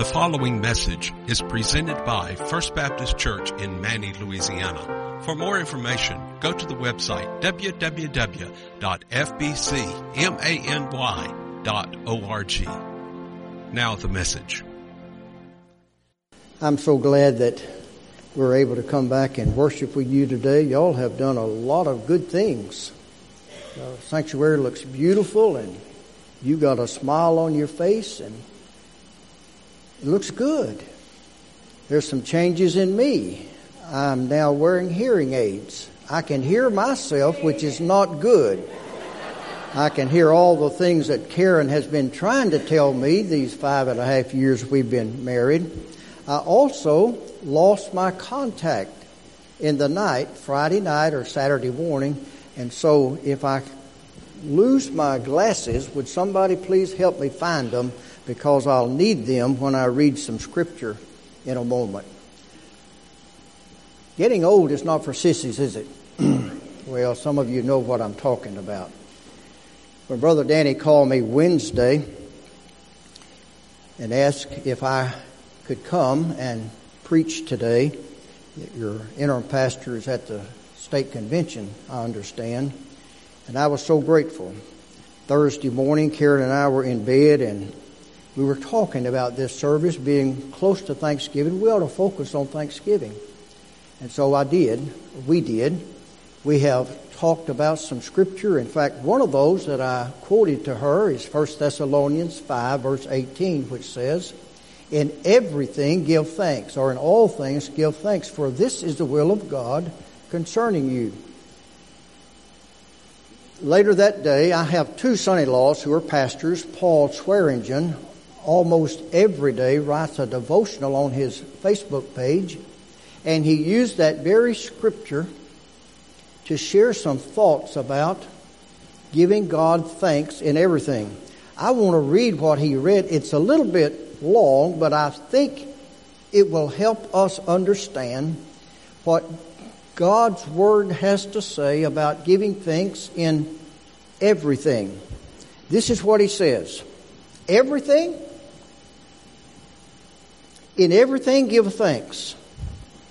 The following message is presented by First Baptist Church in Many, Louisiana. For more information, go to the website www.fbcmany.org. Now the message. I'm so glad that we're able to come back and worship with you today. Y'all have done a lot of good things. The sanctuary looks beautiful and you got a smile on your face and it looks good. There's some changes in me. I'm now wearing hearing aids. I can hear myself, which is not good. I can hear all the things that Karen has been trying to tell me these five and a half years we've been married. I also lost my contact in the night, Friday night or Saturday morning, and so if I lose my glasses, would somebody please help me find them? Because I'll need them when I read some scripture in a moment. Getting old is not for sissies, is it? well, some of you know what I'm talking about. When Brother Danny called me Wednesday and asked if I could come and preach today, your interim pastor is at the state convention, I understand, and I was so grateful. Thursday morning, Karen and I were in bed and we were talking about this service being close to Thanksgiving. We ought to focus on Thanksgiving. And so I did. We did. We have talked about some scripture. In fact, one of those that I quoted to her is 1 Thessalonians 5 verse 18, which says, In everything give thanks, or in all things give thanks, for this is the will of God concerning you. Later that day, I have two son-in-laws who are pastors, Paul Swearingen almost every day writes a devotional on his Facebook page, and he used that very scripture to share some thoughts about giving God thanks in everything. I want to read what he read. It's a little bit long, but I think it will help us understand what God's Word has to say about giving thanks in everything. This is what he says. Everything in everything give thanks.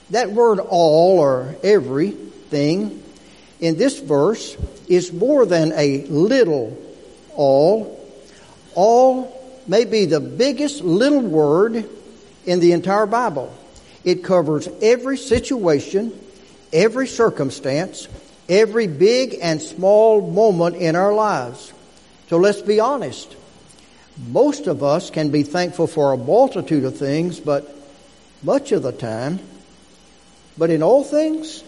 That word all or everything in this verse is more than a little all. All may be the biggest little word in the entire Bible. It covers every situation, every circumstance, every big and small moment in our lives. So let's be honest. Most of us can be thankful for a multitude of things, but much of the time, but in all things,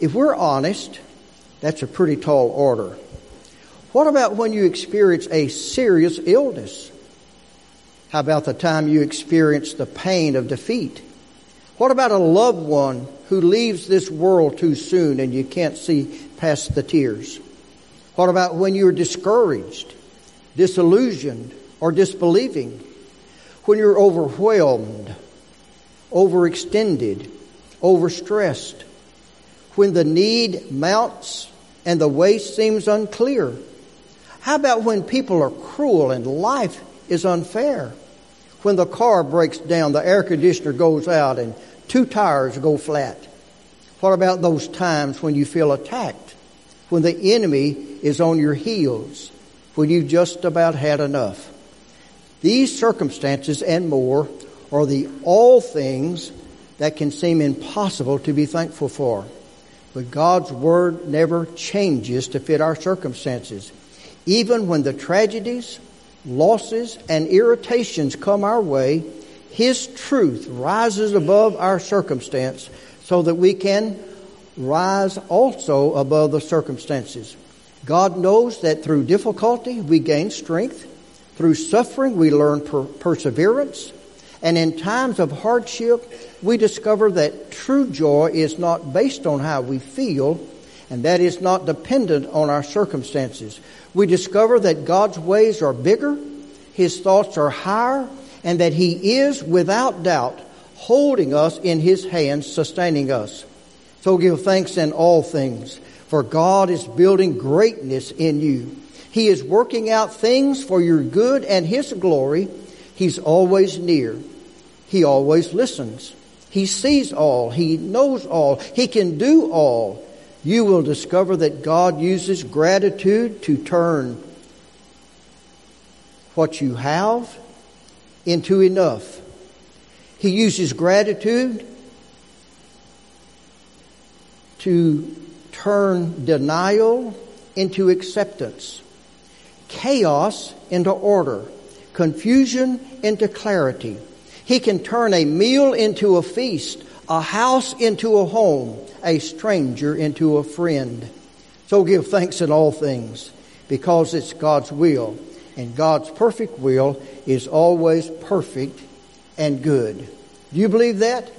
if we're honest, that's a pretty tall order. What about when you experience a serious illness? How about the time you experience the pain of defeat? What about a loved one who leaves this world too soon and you can't see past the tears? What about when you're discouraged? Disillusioned, or disbelieving, when you're overwhelmed, overextended, overstressed, when the need mounts and the way seems unclear? How about when people are cruel and life is unfair? When the car breaks down, the air conditioner goes out, and two tires go flat? What about those times when you feel attacked? When the enemy is on your heels? When you've just about had enough. These circumstances and more are the all things that can seem impossible to be thankful for. But God's Word never changes to fit our circumstances. Even when the tragedies, losses, and irritations come our way, His truth rises above our circumstance so that we can rise also above the circumstances. God knows that through difficulty we gain strength, through suffering we learn per- perseverance, and in times of hardship we discover that true joy is not based on how we feel, and that is not dependent on our circumstances. We discover that God's ways are bigger, His thoughts are higher, and that He is, without doubt, holding us in His hands, sustaining us. So give thanks in all things for God is building greatness in you. He is working out things for your good and His glory. He's always near. He always listens. He sees all. He knows all. He can do all. You will discover that God uses gratitude to turn what you have into enough. He uses gratitude to turn denial into acceptance, chaos into order, confusion into clarity. He can turn a meal into a feast, a house into a home, a stranger into a friend. So give thanks in all things because it's God's will. And God's perfect will is always perfect and good. Do you believe that?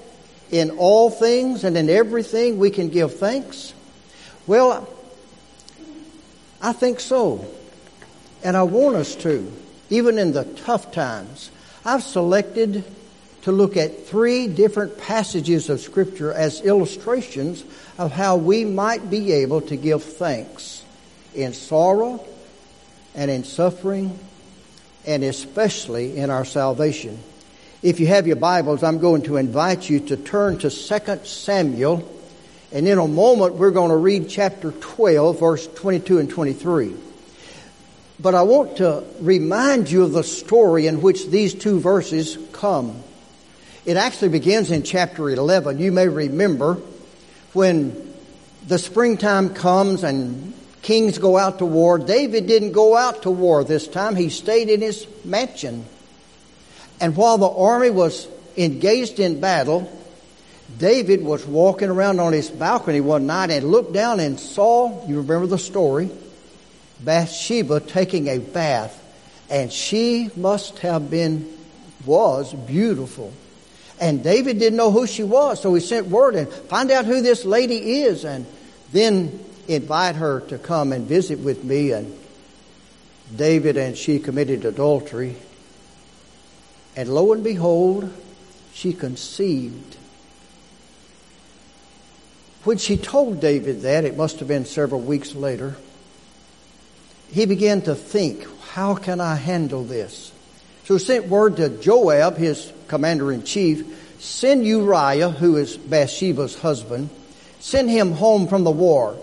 In all things and in everything we can give thanks? Well, I think so. And I want us to, even in the tough times. I've selected to look at three different passages of Scripture as illustrations of how we might be able to give thanks in sorrow and in suffering and especially in our salvation. If you have your Bibles, I'm going to invite you to turn to 2 Samuel and in a moment, we're going to read chapter 12, verse 22 and 23. But I want to remind you of the story in which these two verses come. It actually begins in chapter 11. You may remember when the springtime comes and kings go out to war. David didn't go out to war this time. He stayed in his mansion. And while the army was engaged in battle, David was walking around on his balcony one night and looked down and saw, you remember the story, Bathsheba taking a bath. And she must have been, was beautiful. And David didn't know who she was, so he sent word and find out who this lady is and then invite her to come and visit with me. And David and she committed adultery. And lo and behold, she conceived when she told David that, it must have been several weeks later, he began to think, how can I handle this? So he sent word to Joab, his commander in chief, send Uriah, who is Bathsheba's husband, send him home from the war.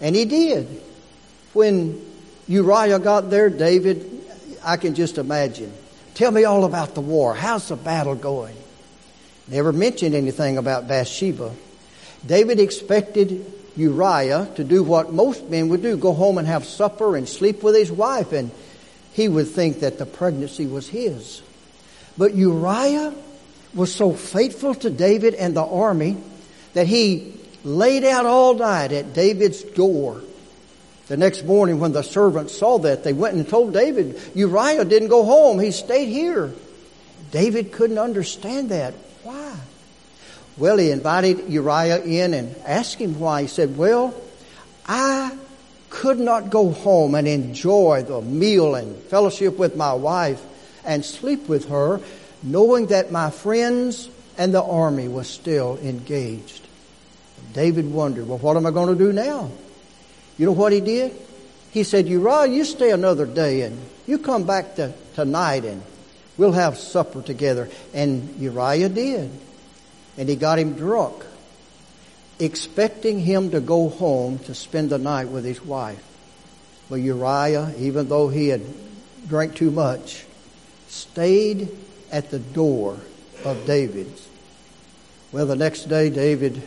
And he did. When Uriah got there, David, I can just imagine. Tell me all about the war. How's the battle going? Never mentioned anything about Bathsheba. David expected Uriah to do what most men would do go home and have supper and sleep with his wife, and he would think that the pregnancy was his. But Uriah was so faithful to David and the army that he laid out all night at David's door. The next morning, when the servants saw that, they went and told David, Uriah didn't go home, he stayed here. David couldn't understand that. Why? Well, he invited Uriah in and asked him why. He said, Well, I could not go home and enjoy the meal and fellowship with my wife and sleep with her, knowing that my friends and the army was still engaged. David wondered, Well, what am I going to do now? You know what he did? He said, Uriah, you stay another day and you come back to, tonight and we'll have supper together. And Uriah did and he got him drunk, expecting him to go home to spend the night with his wife. But Uriah, even though he had drank too much, stayed at the door of David's. Well, the next day, David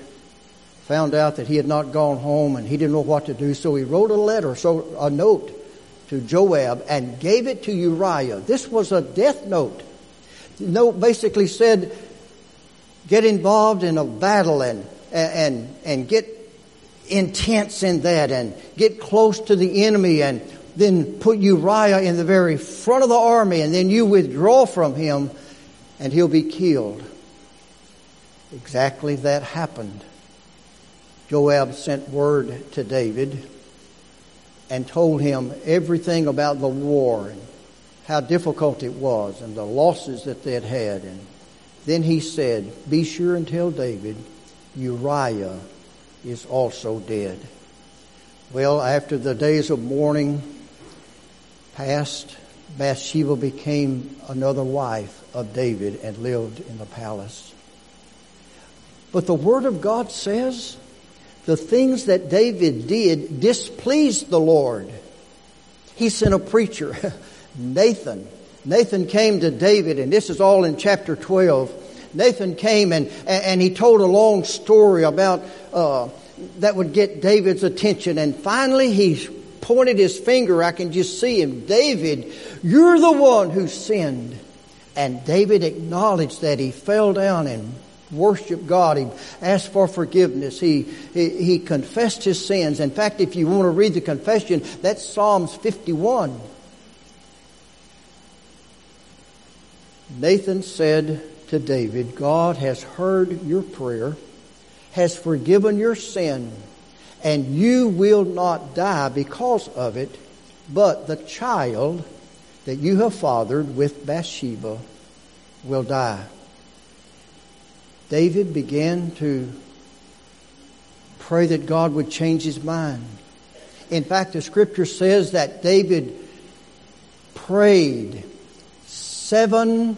found out that he had not gone home and he didn't know what to do, so he wrote a letter, so a note to Joab and gave it to Uriah. This was a death note. The note basically said, get involved in a battle and, and, and get intense in that and get close to the enemy and then put Uriah in the very front of the army and then you withdraw from him and he'll be killed. Exactly that happened. Joab sent word to David and told him everything about the war and how difficult it was and the losses that they had had and then he said, Be sure and tell David, Uriah is also dead. Well, after the days of mourning passed, Bathsheba became another wife of David and lived in the palace. But the Word of God says the things that David did displeased the Lord. He sent a preacher, Nathan. Nathan came to David, and this is all in chapter 12. Nathan came and, and he told a long story about uh, that would get David's attention. And finally, he pointed his finger. I can just see him. David, you're the one who sinned. And David acknowledged that he fell down and worshiped God. He asked for forgiveness. He, he, he confessed his sins. In fact, if you want to read the confession, that's Psalms 51. Nathan said to David, God has heard your prayer, has forgiven your sin, and you will not die because of it, but the child that you have fathered with Bathsheba will die. David began to pray that God would change his mind. In fact, the scripture says that David prayed seven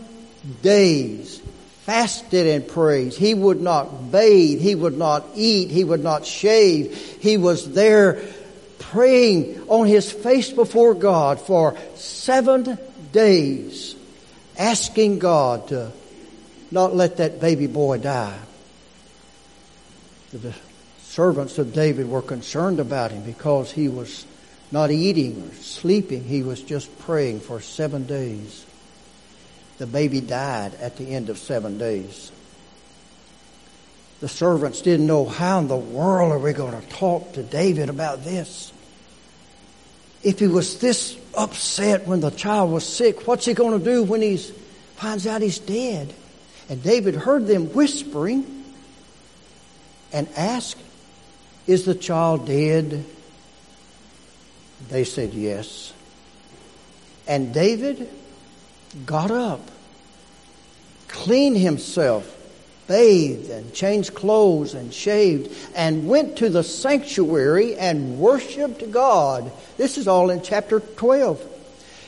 days, fasted and prayed. He would not bathe, he would not eat, he would not shave. He was there praying on his face before God for seven days, asking God to not let that baby boy die. The servants of David were concerned about him because he was not eating or sleeping. He was just praying for seven days. The baby died at the end of seven days. The servants didn't know how in the world are we going to talk to David about this. If he was this upset when the child was sick, what's he going to do when he finds out he's dead? And David heard them whispering and asked, Is the child dead? They said yes. And David got up, cleaned himself, bathed and changed clothes and shaved, and went to the sanctuary and worshiped God. This is all in chapter 12.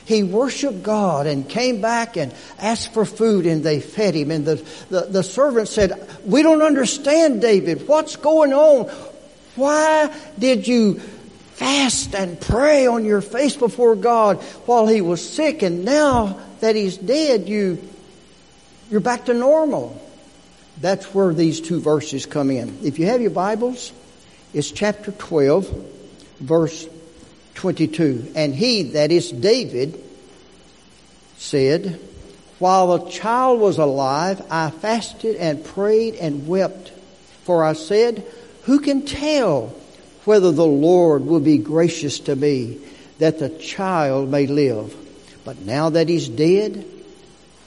He worshiped God and came back and asked for food and they fed him. And the, the, the servant said, We don't understand, David. What's going on? Why did you fast and pray on your face before God while he was sick and now that he's dead, you, you're back to normal. That's where these two verses come in. If you have your Bibles, it's chapter 12, verse 22. And he, that is David, said, While the child was alive, I fasted and prayed and wept. For I said, Who can tell whether the Lord will be gracious to me that the child may live? But now that he's dead,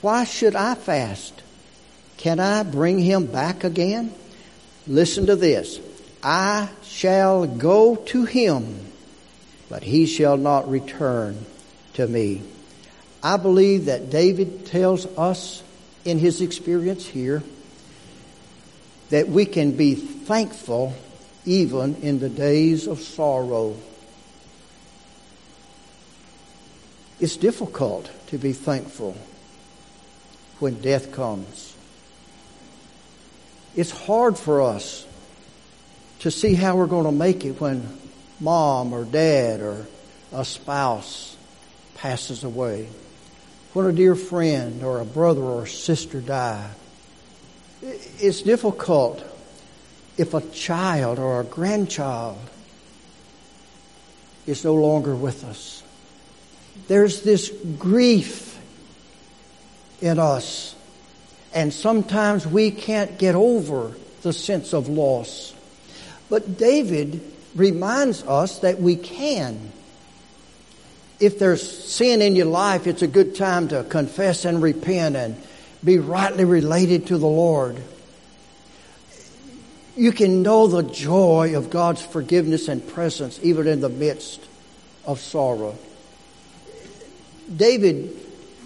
why should I fast? Can I bring him back again? Listen to this. I shall go to him but he shall not return to me. I believe that David tells us in his experience here that we can be thankful even in the days of sorrow. It's difficult to be thankful when death comes. It's hard for us to see how we're going to make it when mom or dad or a spouse passes away, when a dear friend or a brother or sister die, it's difficult if a child or a grandchild is no longer with us. There's this grief in us, and sometimes we can't get over the sense of loss. But David reminds us that we can. If there's sin in your life, it's a good time to confess and repent and be rightly related to the Lord. You can know the joy of God's forgiveness and presence even in the midst of sorrow. David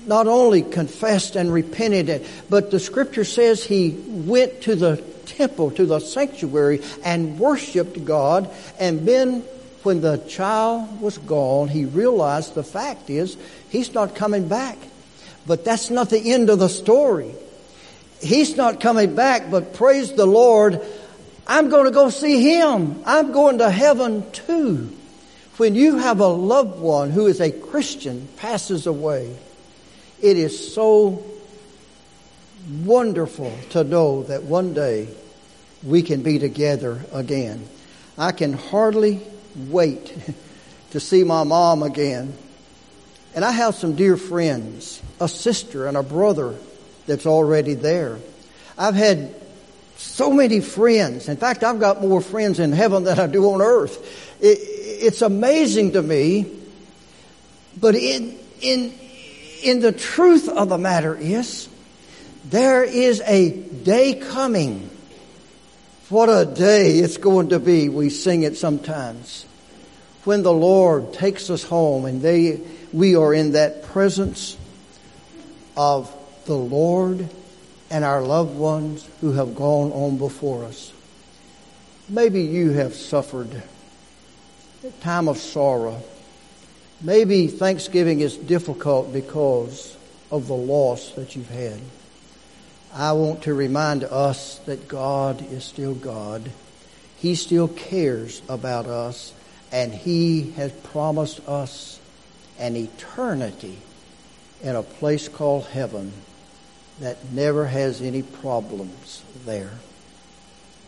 not only confessed and repented, but the scripture says he went to the temple, to the sanctuary, and worshiped God. And then when the child was gone, he realized the fact is he's not coming back. But that's not the end of the story. He's not coming back, but praise the Lord, I'm going to go see him. I'm going to heaven too. When you have a loved one who is a Christian passes away, it is so wonderful to know that one day we can be together again. I can hardly wait to see my mom again. And I have some dear friends, a sister and a brother that's already there. I've had so many friends. In fact, I've got more friends in heaven than I do on earth. It, it's amazing to me. But in, in, in the truth of the matter is, there is a day coming. What a day it's going to be. We sing it sometimes. When the Lord takes us home and they, we are in that presence of the Lord and our loved ones who have gone on before us. Maybe you have suffered a time of sorrow. Maybe Thanksgiving is difficult because of the loss that you've had. I want to remind us that God is still God. He still cares about us, and He has promised us an eternity in a place called heaven that never has any problems there.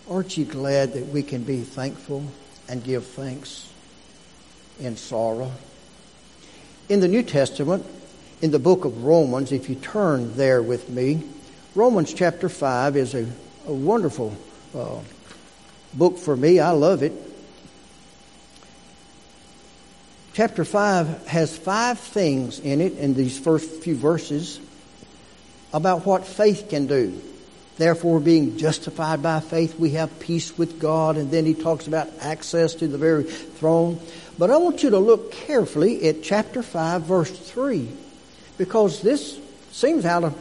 Aren't you glad that we can be thankful and give thanks in sorrow? In the New Testament, in the book of Romans, if you turn there with me, Romans chapter 5 is a, a wonderful uh, book for me. I love it. Chapter 5 has five things in it in these first few verses about what faith can do. Therefore, being justified by faith, we have peace with God. And then he talks about access to the very throne. But I want you to look carefully at chapter 5, verse 3, because this seems out of,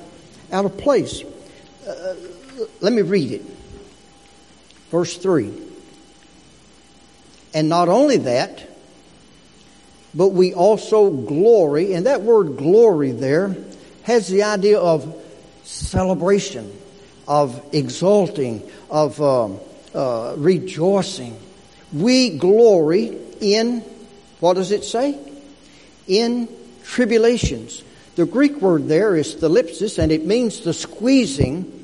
out of place. Let me read it. Verse 3. And not only that, but we also glory, and that word glory there has the idea of celebration, of exalting, of um, uh, rejoicing. We glory in, what does it say? In tribulations. The Greek word there is thlipsis, and it means the squeezing,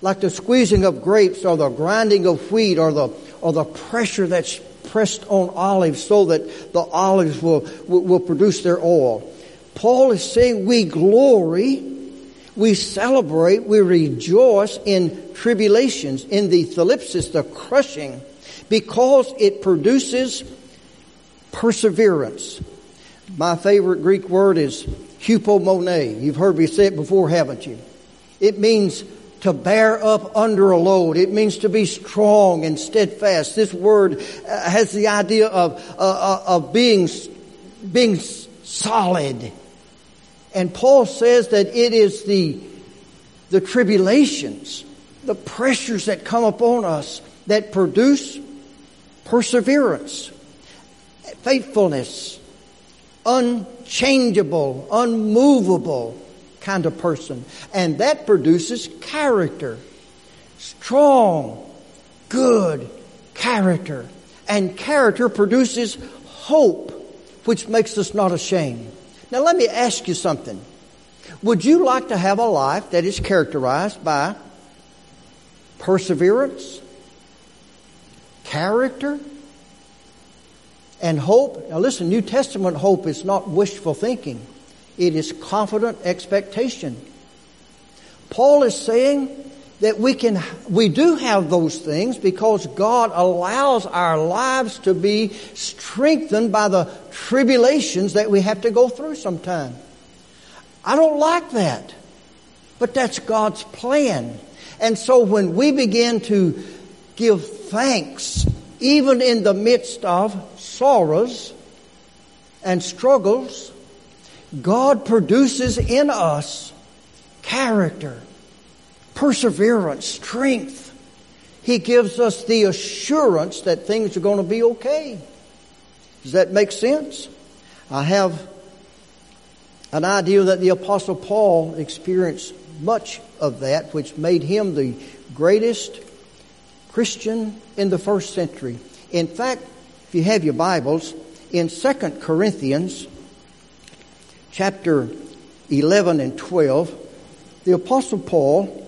like the squeezing of grapes or the grinding of wheat or the, or the pressure that's pressed on olives so that the olives will, will, will produce their oil. Paul is saying we glory we celebrate, we rejoice in tribulations, in the thlipsis, the crushing, because it produces perseverance. My favorite Greek word is hupomone. You've heard me say it before, haven't you? It means to bear up under a load. It means to be strong and steadfast. This word uh, has the idea of, uh, uh, of being, being solid and Paul says that it is the, the tribulations, the pressures that come upon us that produce perseverance, faithfulness, unchangeable, unmovable kind of person. And that produces character. Strong, good character. And character produces hope, which makes us not ashamed. Now, let me ask you something. Would you like to have a life that is characterized by perseverance, character, and hope? Now, listen, New Testament hope is not wishful thinking, it is confident expectation. Paul is saying that we can, we do have those things because God allows our lives to be strengthened by the tribulations that we have to go through sometime. I don't like that, but that's God's plan. And so when we begin to give thanks, even in the midst of sorrows and struggles, God produces in us character perseverance, strength. He gives us the assurance that things are going to be okay. Does that make sense? I have an idea that the Apostle Paul experienced much of that, which made him the greatest Christian in the first century. In fact, if you have your Bibles, in 2 Corinthians chapter 11 and 12, the Apostle Paul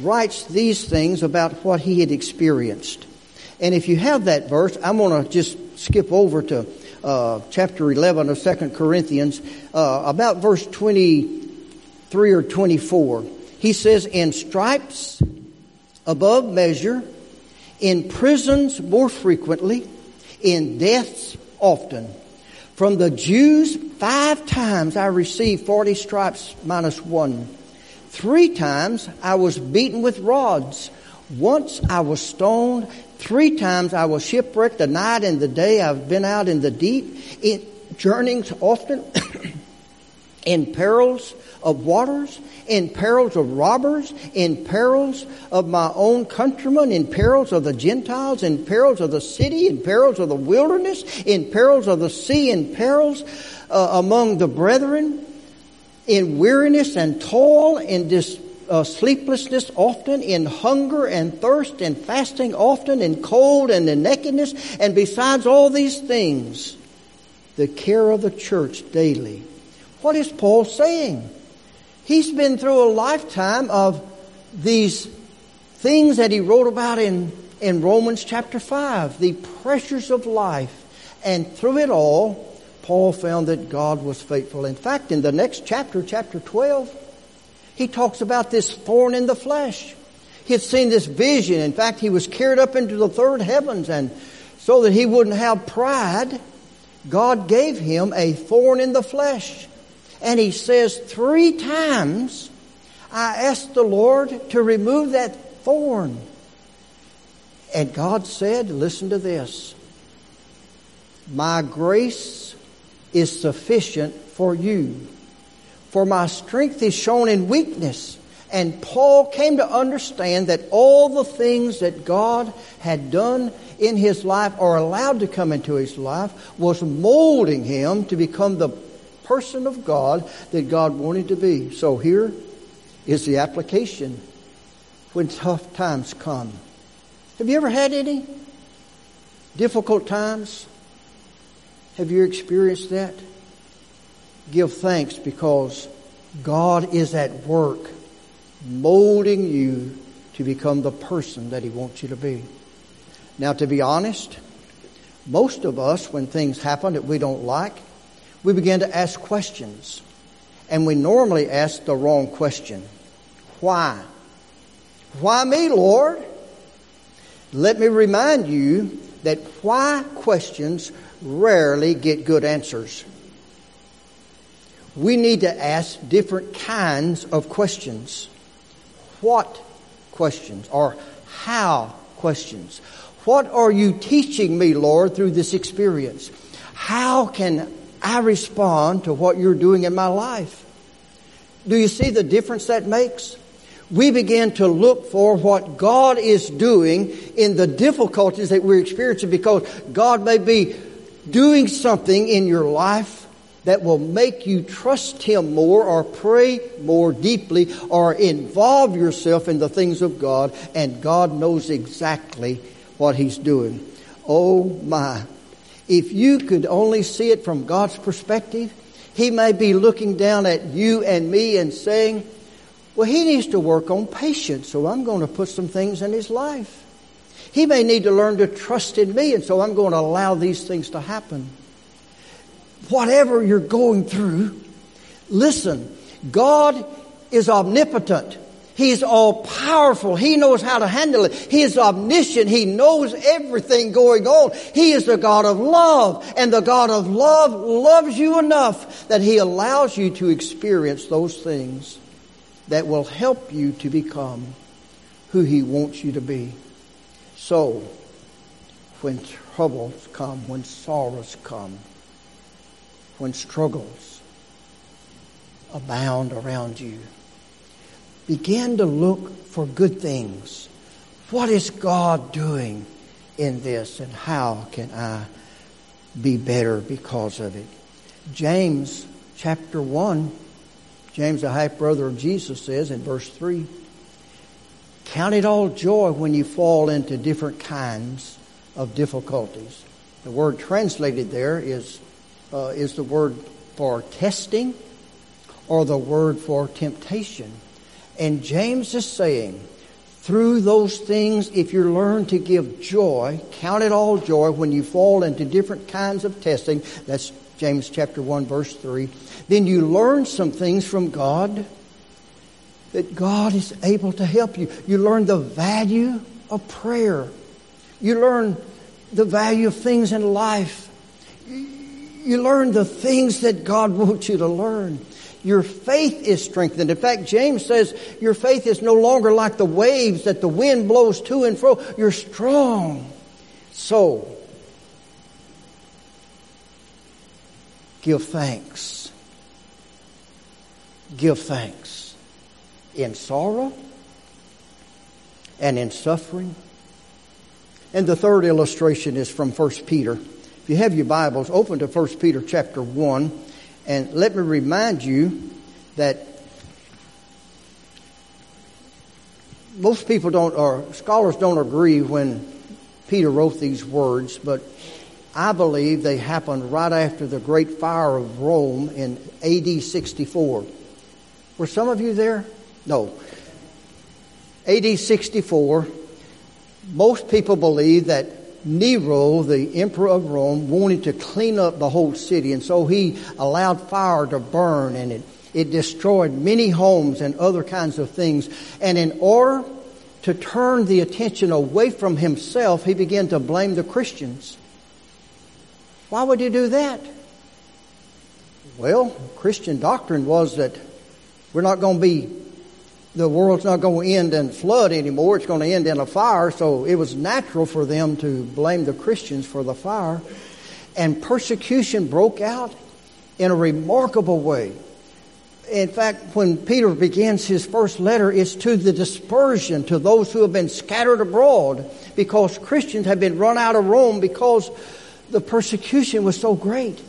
writes these things about what he had experienced. And if you have that verse, I'm going to just skip over to uh, chapter 11 of 2 Corinthians, uh, about verse 23 or 24. He says, In stripes above measure, in prisons more frequently, in deaths often. From the Jews, five times I received 40 stripes minus one. Three times I was beaten with rods. Once I was stoned. Three times I was shipwrecked. The night and the day I've been out in the deep. In journeyings often. In perils of waters, in perils of robbers, in perils of my own countrymen, in perils of the Gentiles, in perils of the city, in perils of the wilderness, in perils of the sea, in perils uh, among the brethren, in weariness and toil, in dis, uh, sleeplessness often, in hunger and thirst, in fasting often, in cold and in nakedness, and besides all these things, the care of the church daily. What is Paul saying? He's been through a lifetime of these things that he wrote about in, in Romans chapter 5, the pressures of life. And through it all, Paul found that God was faithful. In fact, in the next chapter, chapter 12, he talks about this thorn in the flesh. He had seen this vision. In fact, he was carried up into the third heavens and so that he wouldn't have pride, God gave him a thorn in the flesh. And he says, three times I asked the Lord to remove that thorn. And God said, listen to this. My grace is sufficient for you. For my strength is shown in weakness. And Paul came to understand that all the things that God had done in his life or allowed to come into his life was molding him to become the person of God that God wanted to be. So here is the application when tough times come. Have you ever had any difficult times? Have you experienced that? Give thanks because God is at work molding you to become the person that He wants you to be. Now, to be honest, most of us, when things happen that we don't like, we begin to ask questions. And we normally ask the wrong question. Why? Why me, Lord? Let me remind you that why questions rarely get good answers. We need to ask different kinds of questions. What questions or how questions? What are you teaching me, Lord, through this experience? How can I respond to what you're doing in my life. Do you see the difference that makes? We begin to look for what God is doing in the difficulties that we're experiencing because God may be doing something in your life that will make you trust Him more or pray more deeply or involve yourself in the things of God and God knows exactly what He's doing. Oh my. If you could only see it from God's perspective, He may be looking down at you and me and saying, well, he needs to work on patience, so I'm going to put some things in his life. He may need to learn to trust in me, and so I'm going to allow these things to happen. Whatever you're going through, listen, God is omnipotent. He's all powerful. He knows how to handle it. He is omniscient. He knows everything going on. He is the God of love. And the God of love loves you enough that He allows you to experience those things that will help you to become who He wants you to be. So, when troubles come, when sorrows come, when struggles abound around you, begin to look for good things. What is God doing in this and how can I be better because of it. James chapter 1, James, the half brother of Jesus, says in verse 3 Count it all joy when you fall into different kinds of difficulties. The word translated there is, uh, is the word for testing or the word for temptation. And James is saying, through those things, if you learn to give joy, count it all joy when you fall into different kinds of testing. That's James chapter 1 verse 3. Then you learn some things from God that God is able to help you. You learn the value of prayer. You learn the value of things in life. You learn the things that God wants you to learn. Your faith is strengthened. In fact, James says your faith is no longer like the waves that the wind blows to and fro. You're strong. So, give thanks. Give thanks in sorrow and in suffering. And the third illustration is from 1 Peter. If you have your Bibles, open to 1 Peter chapter 1. And let me remind you that most people don't, or scholars don't agree when Peter wrote these words, but I believe they happened right after the great fire of Rome in AD 64. Were some of you there? No. AD 64, most people believe that Nero, the emperor of Rome, wanted to clean up the whole city, and so he allowed fire to burn, and it, it destroyed many homes and other kinds of things. And in order to turn the attention away from himself, he began to blame the Christians. Why would he do that? Well, Christian doctrine was that we're not going to be the world's not going to end in flood anymore. It's going to end in a fire. So it was natural for them to blame the Christians for the fire. And persecution broke out in a remarkable way. In fact, when Peter begins his first letter, it's to the dispersion, to those who have been scattered abroad, because Christians have been run out of Rome because the persecution was so great.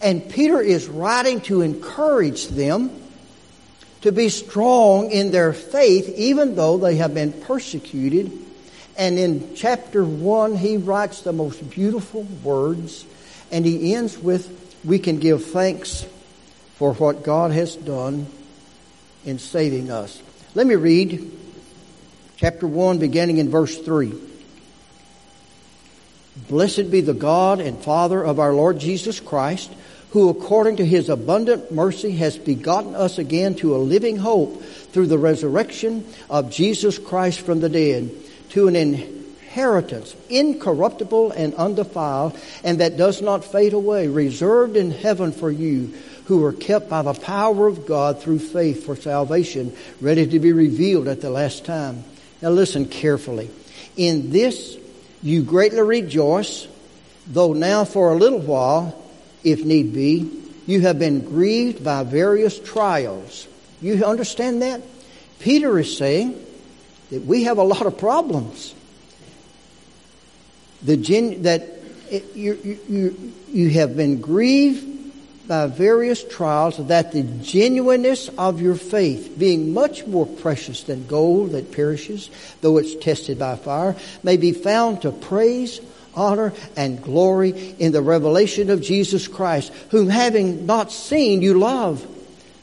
And Peter is writing to encourage them to be strong in their faith, even though they have been persecuted. And in chapter 1, he writes the most beautiful words, and he ends with, We can give thanks for what God has done in saving us. Let me read chapter 1, beginning in verse 3. Blessed be the God and Father of our Lord Jesus Christ who according to his abundant mercy has begotten us again to a living hope through the resurrection of Jesus Christ from the dead, to an inheritance incorruptible and undefiled, and that does not fade away, reserved in heaven for you, who are kept by the power of God through faith for salvation, ready to be revealed at the last time. Now listen carefully. In this you greatly rejoice, though now for a little while if need be. You have been grieved by various trials. You understand that? Peter is saying that we have a lot of problems. The gen, that it, you, you, you have been grieved by various trials, that the genuineness of your faith, being much more precious than gold that perishes, though it's tested by fire, may be found to praise, honor and glory in the revelation of Jesus Christ, whom having not seen you love.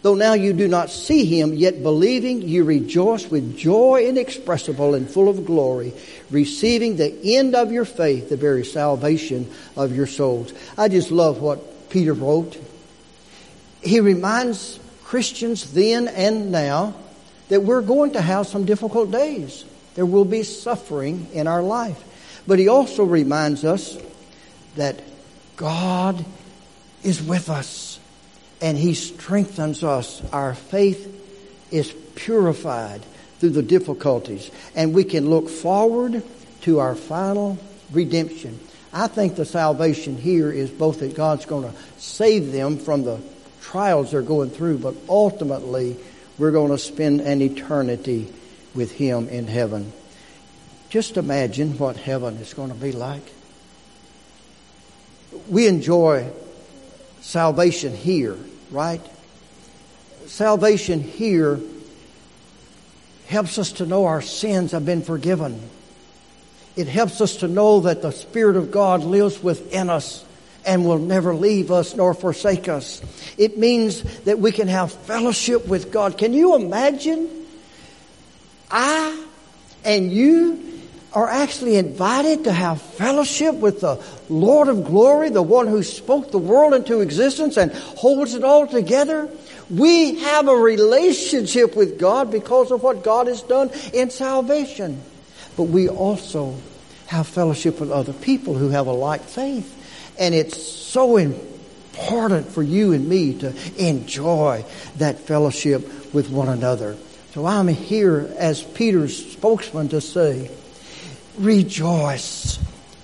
Though now you do not see him, yet believing you rejoice with joy inexpressible and full of glory, receiving the end of your faith, the very salvation of your souls. I just love what Peter wrote. He reminds Christians then and now that we're going to have some difficult days. There will be suffering in our life. But he also reminds us that God is with us and he strengthens us. Our faith is purified through the difficulties and we can look forward to our final redemption. I think the salvation here is both that God's going to save them from the trials they're going through, but ultimately we're going to spend an eternity with Him in heaven. Just imagine what heaven is going to be like. we enjoy salvation here, right? Salvation here helps us to know our sins have been forgiven. It helps us to know that the Spirit of God lives within us and will never leave us nor forsake us. It means that we can have fellowship with God. Can you imagine? I and you are actually invited to have fellowship with the Lord of glory, the one who spoke the world into existence and holds it all together. We have a relationship with God because of what God has done in salvation. But we also have fellowship with other people who have a like faith. And it's so important for you and me to enjoy that fellowship with one another. So I'm here as Peter's spokesman to say, rejoice,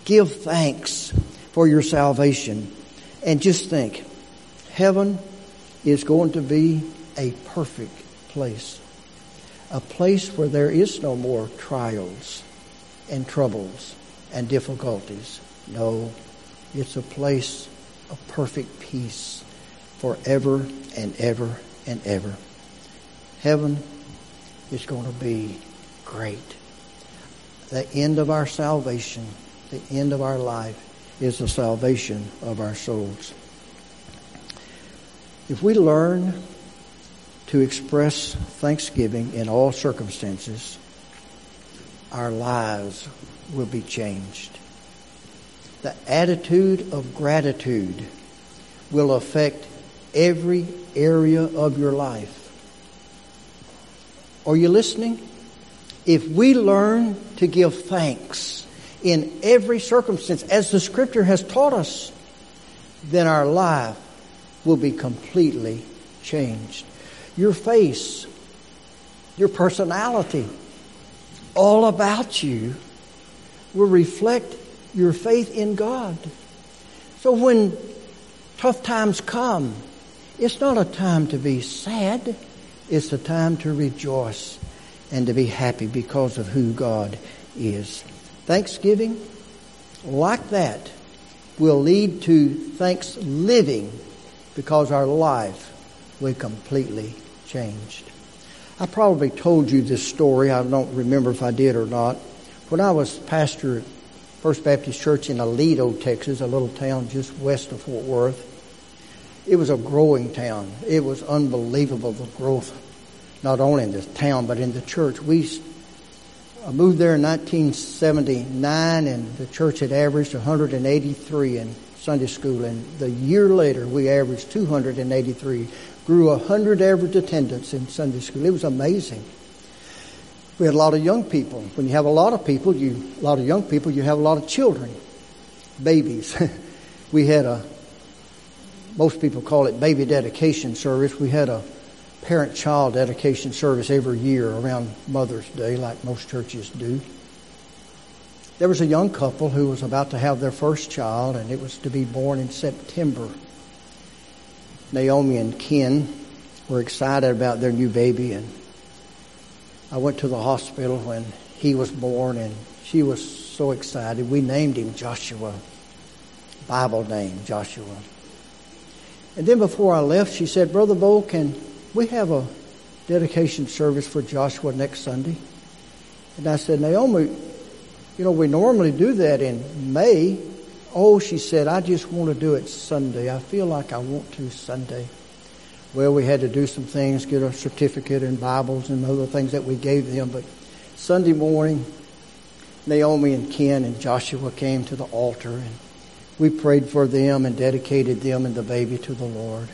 give thanks for your salvation. And just think, heaven is going to be a perfect place. A place where there is no more trials and troubles and difficulties. No, it's a place of perfect peace forever and ever and ever. Heaven is going to be great. The end of our salvation, the end of our life, is the salvation of our souls. If we learn to express thanksgiving in all circumstances, our lives will be changed the attitude of gratitude will affect every area of your life. Are you listening? If we learn to give thanks in every circumstance, as the scripture has taught us, then our life will be completely changed. Your face, your personality, all about you will reflect your faith in God. So when tough times come, it's not a time to be sad. It's a time to rejoice and to be happy because of who God is. Thanksgiving, like that, will lead to thanks living because our life will completely changed. I probably told you this story. I don't remember if I did or not. When I was pastor at First Baptist Church in Aledo, Texas, a little town just west of Fort Worth. It was a growing town. It was unbelievable the growth, not only in the town but in the church. We I uh, moved there in 1979, and the church had averaged 183 in Sunday school. And the year later, we averaged 283. Grew 100 average attendance in Sunday school. It was amazing. We had a lot of young people. When you have a lot of people, you a lot of young people, you have a lot of children, babies. we had a most people call it baby dedication service. We had a parent-child dedication service every year around Mother's Day, like most churches do. There was a young couple who was about to have their first child, and it was to be born in September. Naomi and Ken were excited about their new baby, and I went to the hospital when he was born, and she was so excited. We named him Joshua, Bible name, Joshua. And then before I left, she said, Brother Bo, can we have a dedication service for Joshua next Sunday? And I said, Naomi, you know, we normally do that in May. Oh, she said, I just want to do it Sunday. I feel like I want to Sunday. Well, we had to do some things, get a certificate and Bibles and other things that we gave them. But Sunday morning, Naomi and Ken and Joshua came to the altar and we prayed for them and dedicated them and the baby to the Lord.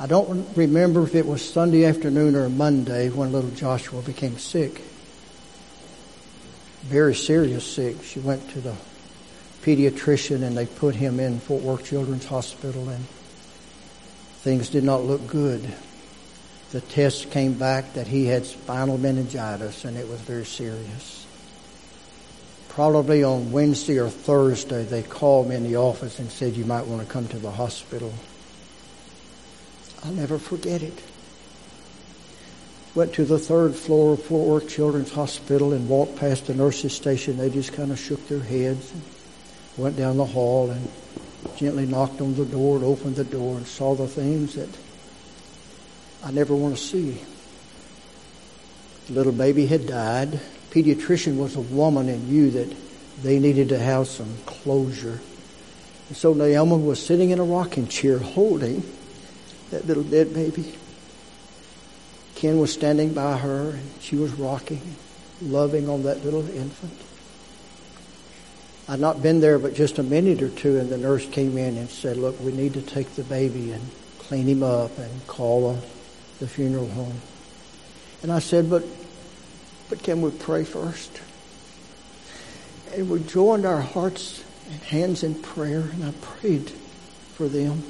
I don't remember if it was Sunday afternoon or Monday when little Joshua became sick. Very serious sick. She went to the pediatrician and they put him in Fort Worth Children's Hospital and Things did not look good. The tests came back that he had spinal meningitis and it was very serious. Probably on Wednesday or Thursday, they called me in the office and said, You might want to come to the hospital. I'll never forget it. Went to the third floor of Fort Worth Children's Hospital and walked past the nurse's station. They just kind of shook their heads and went down the hall and gently knocked on the door and opened the door and saw the things that I never want to see. The little baby had died. Pediatrician was a woman and knew that they needed to have some closure. And so Naomi was sitting in a rocking chair holding that little dead baby. Ken was standing by her and she was rocking, loving on that little infant. I'd not been there but just a minute or two, and the nurse came in and said, Look, we need to take the baby and clean him up and call the, the funeral home. And I said, But but can we pray first? And we joined our hearts and hands in prayer, and I prayed for them.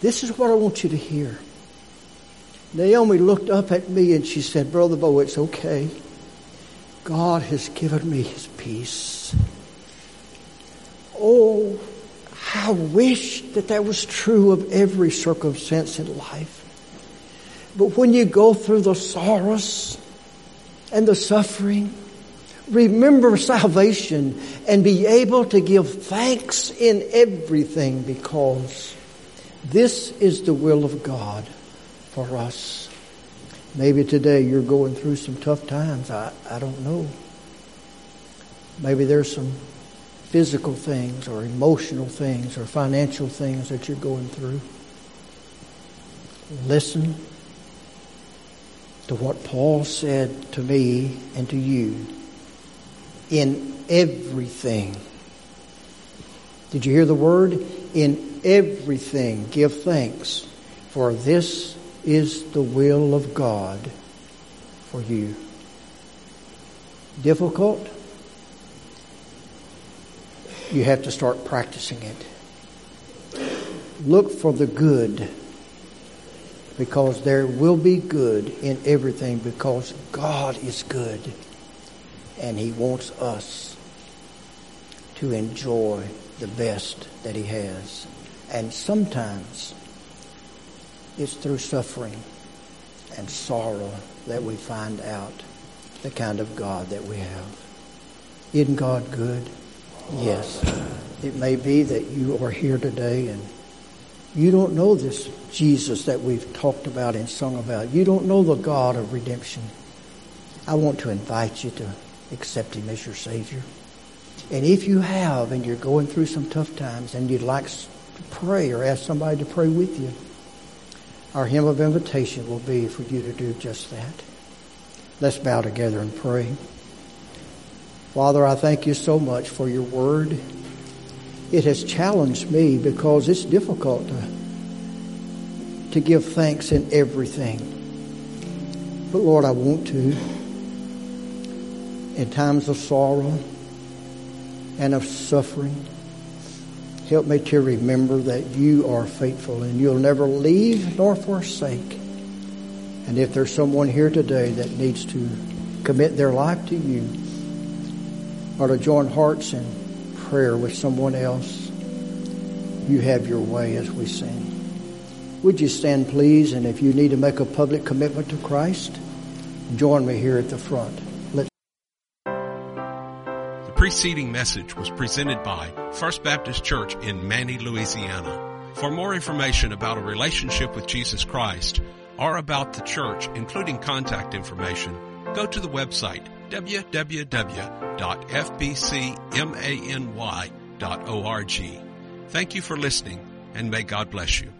This is what I want you to hear. Naomi looked up at me and she said, Brother Bo, it's okay. God has given me his peace. Oh, I wish that that was true of every circumstance in life. But when you go through the sorrows and the suffering, remember salvation and be able to give thanks in everything because this is the will of God for us. Maybe today you're going through some tough times. I, I don't know. Maybe there's some physical things or emotional things or financial things that you're going through. Listen to what Paul said to me and to you in everything. Did you hear the word? In everything, give thanks, for this is the will of God for you. Difficult? you have to start practicing it. Look for the good because there will be good in everything because God is good and He wants us to enjoy the best that He has. And sometimes it's through suffering and sorrow that we find out the kind of God that we have. Isn't God good? Yes. It may be that you are here today and you don't know this Jesus that we've talked about and sung about. You don't know the God of redemption. I want to invite you to accept Him as your Savior. And if you have and you're going through some tough times and you'd like to pray or ask somebody to pray with you, our hymn of invitation will be for you to do just that. Let's bow together and pray. Father, I thank you so much for your word. It has challenged me because it's difficult to, to give thanks in everything. But Lord, I want to. In times of sorrow and of suffering, help me to remember that you are faithful and you'll never leave nor forsake. And if there's someone here today that needs to commit their life to you, or to join hearts in prayer with someone else, you have your way as we sing. Would you stand, please? And if you need to make a public commitment to Christ, join me here at the front. Preceding message was presented by First Baptist Church in Many, Louisiana. For more information about a relationship with Jesus Christ or about the church, including contact information, go to the website www.fbcmany.org. Thank you for listening and may God bless you.